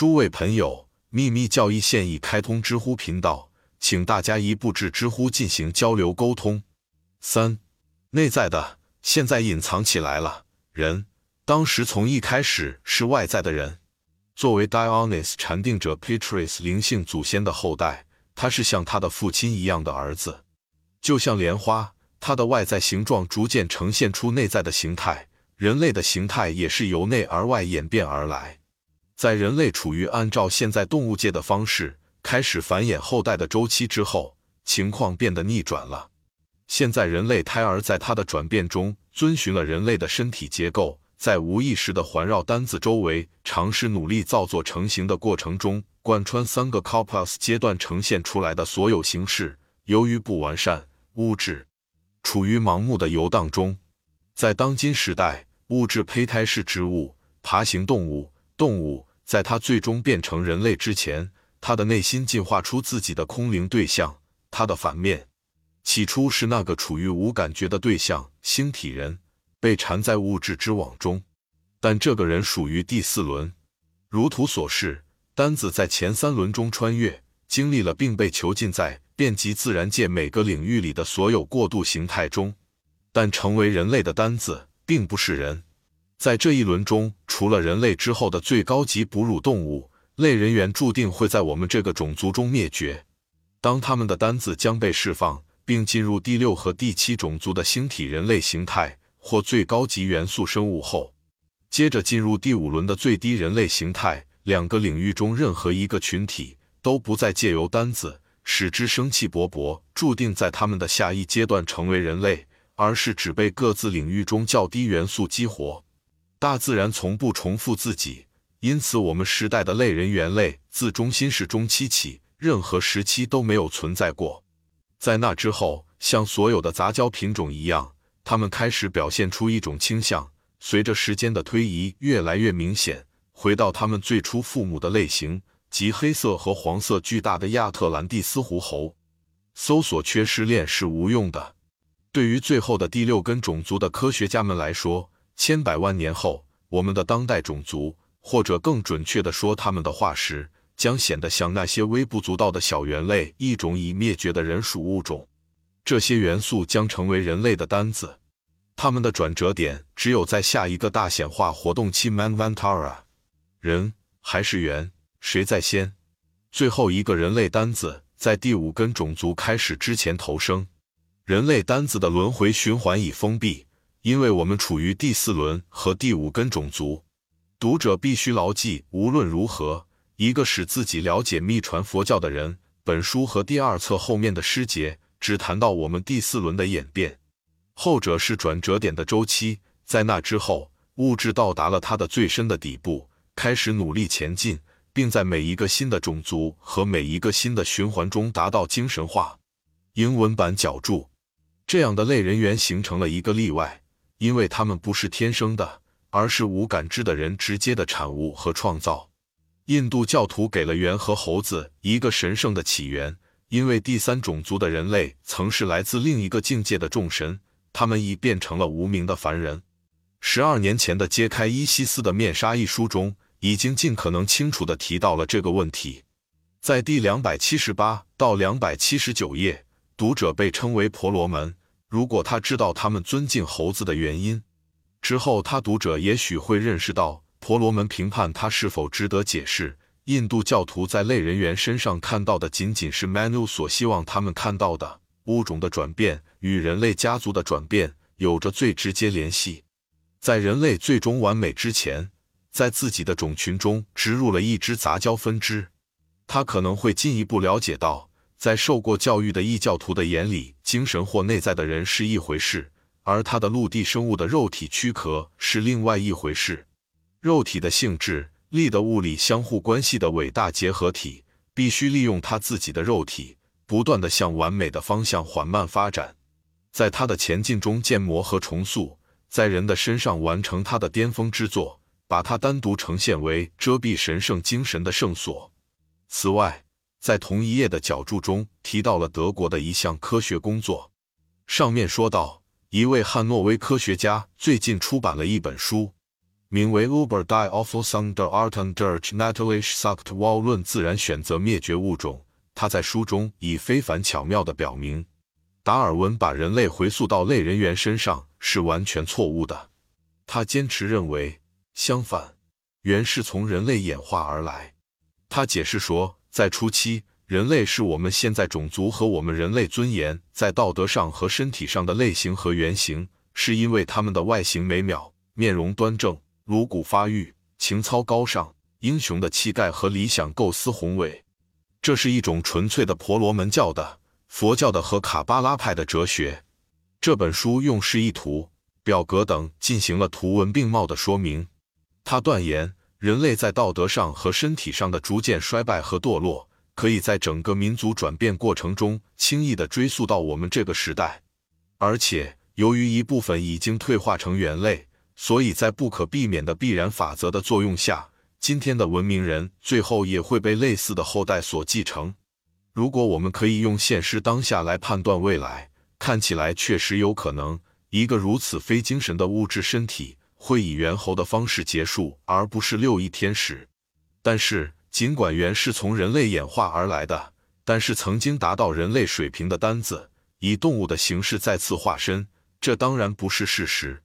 诸位朋友，秘密教义现已开通知乎频道，请大家一步至知乎进行交流沟通。三、内在的，现在隐藏起来了。人当时从一开始是外在的人，作为 Dionys 禅定者 Petrus 灵性祖先的后代，他是像他的父亲一样的儿子，就像莲花，它的外在形状逐渐呈现出内在的形态。人类的形态也是由内而外演变而来。在人类处于按照现在动物界的方式开始繁衍后代的周期之后，情况变得逆转了。现在人类胎儿在它的转变中遵循了人类的身体结构，在无意识的环绕单子周围尝试努力造作成型的过程中，贯穿三个 corpus 阶段呈现出来的所有形式，由于不完善，物质处于盲目的游荡中。在当今时代，物质胚胎是植物、爬行动物、动物。在他最终变成人类之前，他的内心进化出自己的空灵对象。他的反面，起初是那个处于无感觉的对象——星体人，被缠在物质之网中。但这个人属于第四轮。如图所示，单子在前三轮中穿越，经历了并被囚禁在遍及自然界每个领域里的所有过渡形态中。但成为人类的单子，并不是人。在这一轮中，除了人类之后的最高级哺乳动物类人猿，注定会在我们这个种族中灭绝。当他们的单子将被释放，并进入第六和第七种族的星体人类形态或最高级元素生物后，接着进入第五轮的最低人类形态，两个领域中任何一个群体都不再借由单子使之生气勃勃，注定在他们的下一阶段成为人类，而是只被各自领域中较低元素激活。大自然从不重复自己，因此我们时代的类人猿类自中心世中期起，任何时期都没有存在过。在那之后，像所有的杂交品种一样，它们开始表现出一种倾向，随着时间的推移越来越明显，回到它们最初父母的类型，即黑色和黄色巨大的亚特兰蒂斯狐猴。搜索缺失链是无用的，对于最后的第六根种族的科学家们来说。千百万年后，我们的当代种族，或者更准确地说，他们的化石，将显得像那些微不足道的小猿类，一种已灭绝的人属物种。这些元素将成为人类的单子。他们的转折点只有在下一个大显化活动期 （Manvantara）。人还是猿？谁在先？最后一个人类单子在第五根种族开始之前投生。人类单子的轮回循环已封闭。因为我们处于第四轮和第五根种族，读者必须牢记：无论如何，一个使自己了解秘传佛教的人，本书和第二册后面的诗节只谈到我们第四轮的演变，后者是转折点的周期。在那之后，物质到达了它的最深的底部，开始努力前进，并在每一个新的种族和每一个新的循环中达到精神化。英文版脚注：这样的类人猿形成了一个例外。因为他们不是天生的，而是无感知的人直接的产物和创造。印度教徒给了猿和猴子一个神圣的起源，因为第三种族的人类曾是来自另一个境界的众神，他们已变成了无名的凡人。十二年前的《揭开伊西斯的面纱》一书中，已经尽可能清楚地提到了这个问题。在第两百七十八到两百七十九页，读者被称为婆罗门。如果他知道他们尊敬猴子的原因，之后他读者也许会认识到，婆罗门评判他是否值得解释。印度教徒在类人猿身上看到的仅仅是 Manu 所希望他们看到的物种的转变，与人类家族的转变有着最直接联系。在人类最终完美之前，在自己的种群中植入了一只杂交分支，他可能会进一步了解到。在受过教育的异教徒的眼里，精神或内在的人是一回事，而他的陆地生物的肉体躯壳是另外一回事。肉体的性质、力的物理相互关系的伟大结合体，必须利用他自己的肉体，不断的向完美的方向缓慢发展，在他的前进中建模和重塑，在人的身上完成他的巅峰之作，把它单独呈现为遮蔽神圣精神的圣所。此外。在同一页的脚注中提到了德国的一项科学工作，上面说到，一位汉诺威科学家最近出版了一本书，名为 Uber die of Sunder Arten durch Natürlich Sucht w a l 论自然选择灭绝物种。他在书中以非凡巧妙地表明，达尔文把人类回溯到类人猿身上是完全错误的。他坚持认为，相反，猿是从人类演化而来。他解释说，在初期，人类是我们现在种族和我们人类尊严在道德上和身体上的类型和原型，是因为他们的外形美妙、面容端正、颅骨发育、情操高尚、英雄的气概和理想构思宏伟。这是一种纯粹的婆罗门教的、佛教的和卡巴拉派的哲学。这本书用示意图、表格等进行了图文并茂的说明。他断言，人类在道德上和身体上的逐渐衰败和堕落，可以在整个民族转变过程中轻易地追溯到我们这个时代。而且，由于一部分已经退化成猿类，所以在不可避免的必然法则的作用下。今天的文明人最后也会被类似的后代所继承。如果我们可以用现实当下来判断未来，看起来确实有可能，一个如此非精神的物质身体会以猿猴的方式结束，而不是六翼天使。但是，尽管猿是从人类演化而来的，但是曾经达到人类水平的单子以动物的形式再次化身，这当然不是事实。